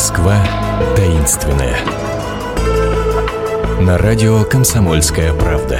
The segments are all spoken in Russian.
Москва таинственная. На радио «Комсомольская правда».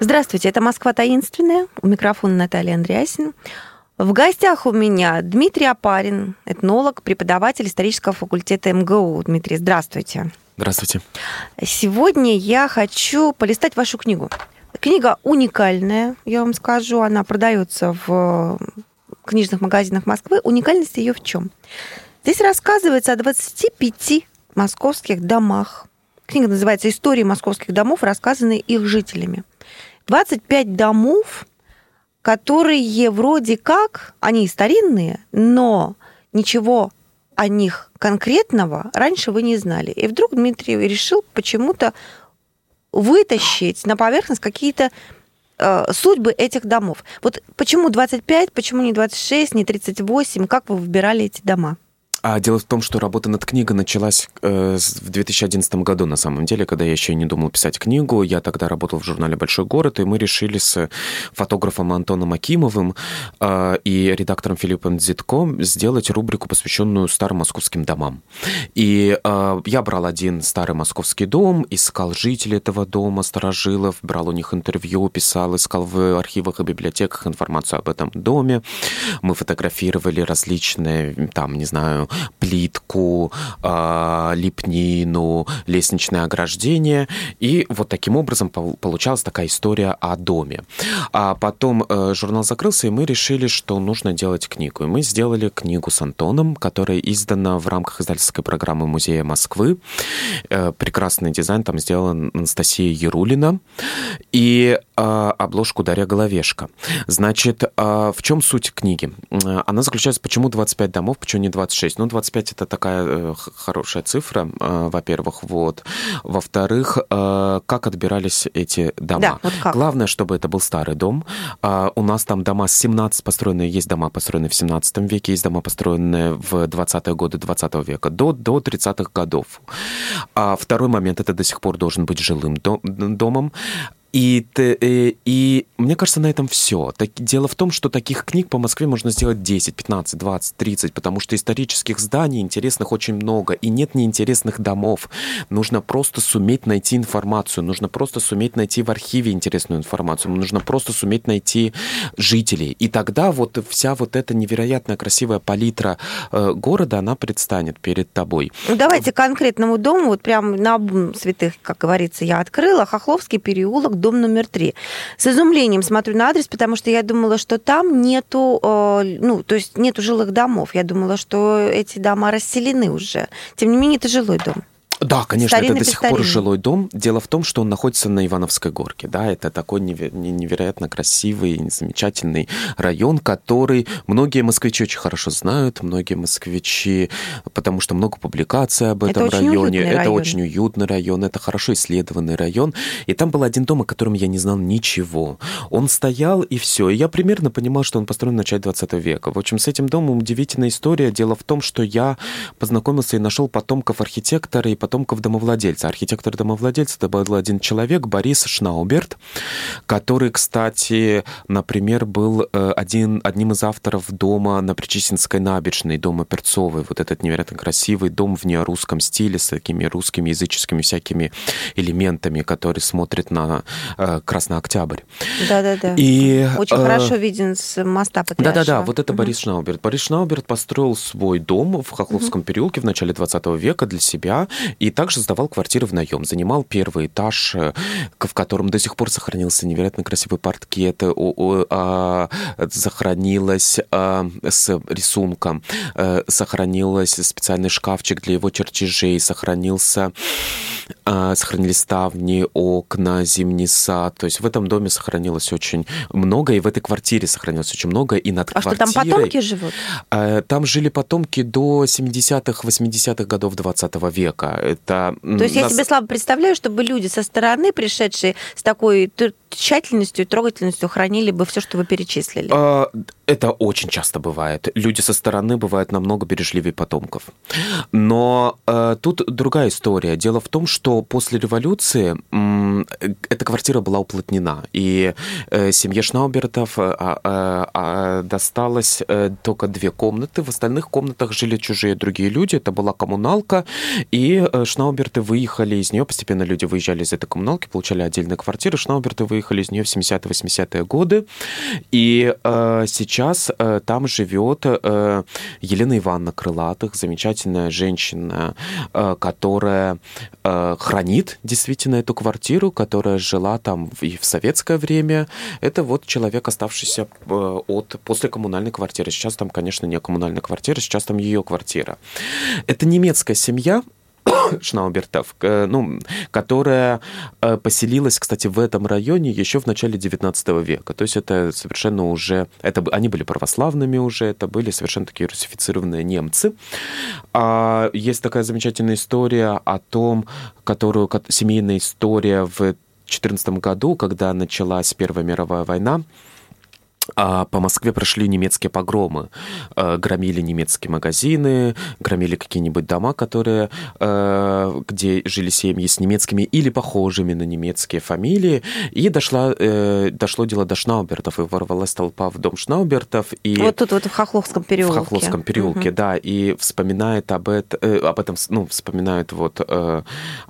Здравствуйте, это «Москва таинственная». У микрофона Наталья Андреасин. В гостях у меня Дмитрий Апарин, этнолог, преподаватель исторического факультета МГУ. Дмитрий, здравствуйте. Здравствуйте. Сегодня я хочу полистать вашу книгу. Книга уникальная, я вам скажу. Она продается в книжных магазинах Москвы. Уникальность ее в чем? Здесь рассказывается о 25 московских домах. Книга называется «Истории московских домов, рассказанные их жителями». 25 домов, которые вроде как, они старинные, но ничего о них конкретного раньше вы не знали. И вдруг Дмитрий решил почему-то вытащить на поверхность какие-то судьбы этих домов. Вот почему 25, почему не 26, не 38, как вы выбирали эти дома? А дело в том, что работа над книгой началась э, в 2011 году, на самом деле, когда я еще не думал писать книгу. Я тогда работал в журнале «Большой город», и мы решили с фотографом Антоном Акимовым э, и редактором Филиппом Зитко сделать рубрику, посвященную старым московским домам. И э, я брал один старый московский дом, искал жителей этого дома, старожилов, брал у них интервью, писал, искал в архивах и библиотеках информацию об этом доме. Мы фотографировали различные, там, не знаю, плитку, э, лепнину, лестничное ограждение. И вот таким образом получалась такая история о доме. А потом э, журнал закрылся, и мы решили, что нужно делать книгу. И мы сделали книгу с Антоном, которая издана в рамках издательской программы Музея Москвы. Э, прекрасный дизайн там сделан Анастасия Ярулина. И э, обложку Дарья Головешка. Значит, э, в чем суть книги? Она заключается, почему 25 домов, почему не 26? Ну, 25 это такая э, хорошая цифра, э, во-первых, вот. Во-вторых, э, как отбирались эти дома? Да, вот как? Главное, чтобы это был старый дом. А, у нас там дома с 17 построенные, есть дома построенные в 17 веке, есть дома построенные в 20-е годы 20 века, до, до 30-х годов. А второй момент, это до сих пор должен быть жилым домом. И, э, и мне кажется, на этом все. Так, дело в том, что таких книг по Москве можно сделать 10, 15, 20, 30, потому что исторических зданий интересных очень много, и нет неинтересных домов. Нужно просто суметь найти информацию, нужно просто суметь найти в архиве интересную информацию, нужно просто суметь найти жителей. И тогда вот вся вот эта невероятно красивая палитра э, города, она предстанет перед тобой. Ну, давайте конкретному дому, вот прям на святых, как говорится, я открыла, Хохловский переулок, дом номер три. С изумлением смотрю на адрес, потому что я думала, что там нету, э, ну, то есть нету жилых домов. Я думала, что эти дома расселены уже. Тем не менее, это жилой дом. Да, конечно, старинный это до сих пор жилой дом. Дело в том, что он находится на Ивановской горке. Да, это такой невероятно красивый, замечательный район, который многие москвичи очень хорошо знают, многие москвичи, потому что много публикаций об этом это районе. это район. очень уютный район, это хорошо исследованный район. И там был один дом, о котором я не знал ничего. Он стоял, и все. И я примерно понимал, что он построен в начале 20 века. В общем, с этим домом удивительная история. Дело в том, что я познакомился и нашел потомков архитектора и потом потомков домовладельца. Архитектор домовладельца это был один человек, Борис Шнауберт, который, кстати, например, был э, один, одним из авторов дома на Причистинской набережной, дома Перцовой. Вот этот невероятно красивый дом в неорусском стиле с такими русскими языческими всякими элементами, который смотрит на э, Красный Октябрь. Да-да-да. И, Очень э, хорошо виден с моста. Да-да-да, вот это угу. Борис Шнауберт. Борис Шнауберт построил свой дом в Хохловском угу. переулке в начале 20 века для себя и также сдавал квартиры в наем, занимал первый этаж, э, в котором до сих пор сохранился невероятно красивый паркет, а, сохранилось а, с рисунком, э, сохранился специальный шкафчик для его чертежей, сохранился а, сохранились ставни, окна, зимний сад. То есть в этом доме сохранилось очень много, и в этой квартире сохранилось очень много. И над а квартирой... что, там потомки живут? Там жили потомки до 70-х, 80-х годов 20 века. Это... То есть нас... я себе слабо представляю, чтобы люди со стороны, пришедшие с такой тщательностью и трогательностью, хранили бы все, что вы перечислили. Это очень часто бывает. Люди со стороны бывают намного бережливее потомков. Но э, тут другая история. Дело в том, что после революции э, эта квартира была уплотнена, и э, семье Шнаубертов э, э, э, досталось э, только две комнаты. В остальных комнатах жили чужие другие люди. Это была коммуналка, и э, Шнауберты выехали из нее. Постепенно люди выезжали из этой коммуналки, получали отдельные квартиры. Шнауберты выехали из нее в 70-80-е годы. И э, сейчас э, там живет э, Елена Ивановна Крылатых, замечательная женщина, э, которая э, хранит действительно эту квартиру, которая жила там и в советское время. Это вот человек, оставшийся э, от после коммунальной квартиры. Сейчас там, конечно, не коммунальная квартира, сейчас там ее квартира. Это немецкая семья, Шнаубертов, ну, которая э, поселилась, кстати, в этом районе еще в начале 19 века. То есть это совершенно уже... Это, они были православными уже, это были совершенно такие русифицированные немцы. А есть такая замечательная история о том, которую... Семейная история в 2014 году, когда началась Первая мировая война, а по Москве прошли немецкие погромы. Э, громили немецкие магазины, громили какие-нибудь дома, которые, э, где жили семьи с немецкими или похожими на немецкие фамилии. И дошла, э, дошло дело до Шнаубертов, и ворвалась толпа в дом Шнаубертов. И вот тут вот в Хохловском переулке. В Хохловском переулке, угу. да. И вспоминает об, это, об этом, ну, вспоминает вот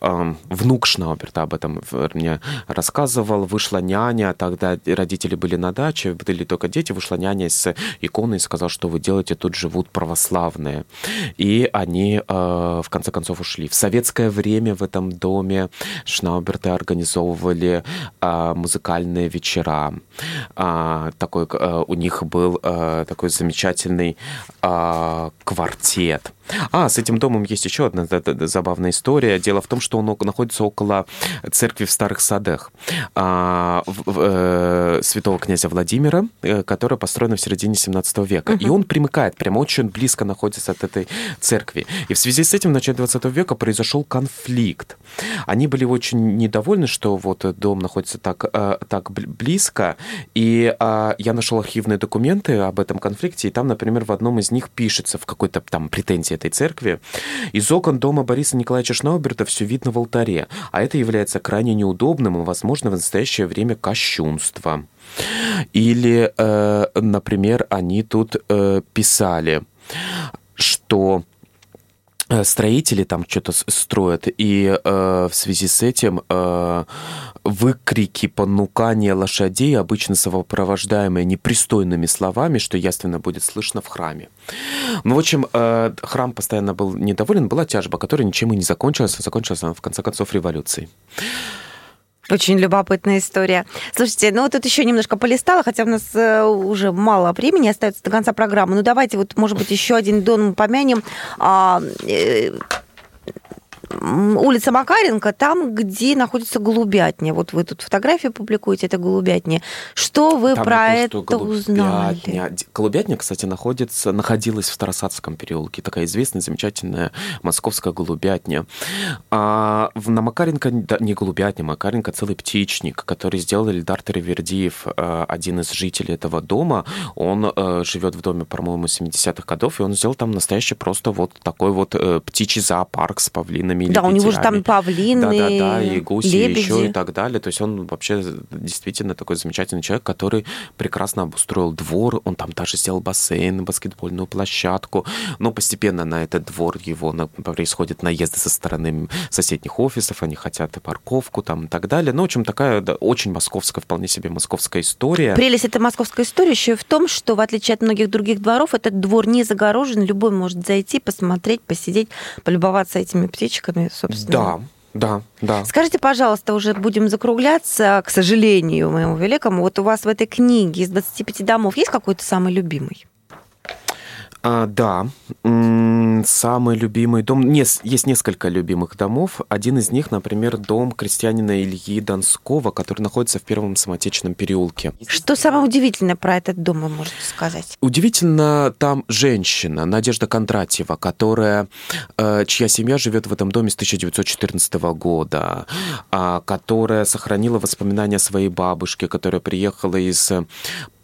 внук Шнауберта об этом мне рассказывал. Вышла няня, тогда родители были на даче, были только дети, вышла няня с иконой и сказала, что вы делаете, тут живут православные. И они, э, в конце концов, ушли. В советское время в этом доме Шнауберты организовывали э, музыкальные вечера. Э, такой, э, у них был такой замечательный квартет. А, с этим домом есть еще одна забавная история. Дело в том, что он находится около церкви в Старых Садах а, э, святого князя Владимира, э, которая построена в середине 17 века. Uh-huh. И он примыкает, прямо очень близко находится от этой церкви. И в связи с этим в начале 20 века произошел конфликт. Они были очень недовольны, что вот дом находится так, э, так близко. И а, я нашел архивные документы об этом конфликте, и там, например, в одном из них пишется в какой-то там претензии этой церкви. Из окон дома Бориса Николаевича Шнауберта все видно в алтаре, а это является крайне неудобным и, возможно, в настоящее время кощунством. Или, э, например, они тут э, писали, что строители там что-то строят, и э, в связи с этим э, выкрики, понукания лошадей, обычно сопровождаемые непристойными словами, что яственно будет слышно в храме. Ну, в общем, э, храм постоянно был недоволен, была тяжба, которая ничем и не закончилась, а закончилась она, в конце концов, революцией. Очень любопытная история. Слушайте, ну вот тут еще немножко полистала, хотя у нас э, уже мало времени остается до конца программы. Ну давайте вот, может быть, еще один дом помянем. Улица Макаренко, там, где находится голубятня. Вот вы тут фотографию публикуете, это голубятня. Что вы там про это голубятня. узнали? Голубятня, кстати, находится, находилась в Старосадском переулке. Такая известная, замечательная московская голубятня. А на Макаренко, да, не голубятня, Макаренко целый птичник, который сделал Эльдар Теревердиев, э, один из жителей этого дома. Он э, живет в доме, по-моему, 70-х годов, и он сделал там настоящий просто вот такой вот э, птичий зоопарк с павлинами павлинами. Да, у него же там павлины, Да, да, да, и гуси, лебеди. еще и так далее. То есть он вообще действительно такой замечательный человек, который прекрасно обустроил двор, он там даже сделал бассейн, баскетбольную площадку. Но постепенно на этот двор его на, происходят наезды со стороны соседних офисов, они хотят и парковку там и так далее. Ну, в общем, такая да, очень московская, вполне себе московская история. Прелесть этой московской истории еще и в том, что в отличие от многих других дворов, этот двор не загорожен, любой может зайти, посмотреть, посидеть, полюбоваться этими птичками девушками, собственно. Да, да, да. Скажите, пожалуйста, уже будем закругляться, к сожалению, моему великому. Вот у вас в этой книге из 25 домов есть какой-то самый любимый? А, да. Самый любимый дом... Нет, есть несколько любимых домов. Один из них, например, дом крестьянина Ильи Донского, который находится в Первом самотечном переулке. Что самое удивительное про этот дом вы можете сказать? Удивительно, там женщина, Надежда Кондратьева, которая, э, чья семья живет в этом доме с 1914 года, а, которая сохранила воспоминания своей бабушки, которая приехала из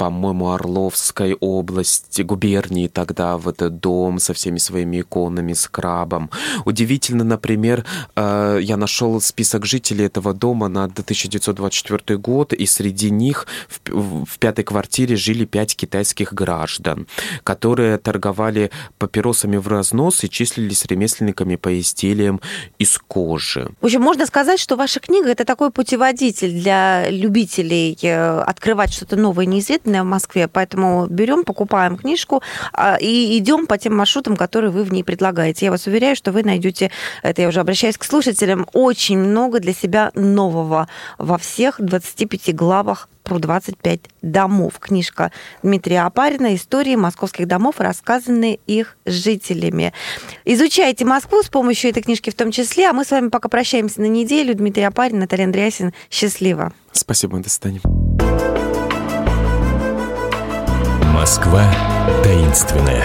по-моему, Орловской области, губернии тогда в этот дом со всеми своими иконами, с крабом. Удивительно, например, э, я нашел список жителей этого дома на 1924 год, и среди них в, пятой квартире жили пять китайских граждан, которые торговали папиросами в разнос и числились ремесленниками по изделиям из кожи. В общем, можно сказать, что ваша книга – это такой путеводитель для любителей э, открывать что-то новое, неизвестное, в Москве, поэтому берем, покупаем книжку а, и идем по тем маршрутам, которые вы в ней предлагаете. Я вас уверяю, что вы найдете, это я уже обращаюсь к слушателям, очень много для себя нового во всех 25 главах про 25 домов. Книжка Дмитрия Апарина «Истории московских домов, рассказанные их жителями». Изучайте Москву с помощью этой книжки в том числе, а мы с вами пока прощаемся на неделю. Дмитрий Апарин, Наталья Андреасин. Счастливо. Спасибо, до свидания. Москва таинственная.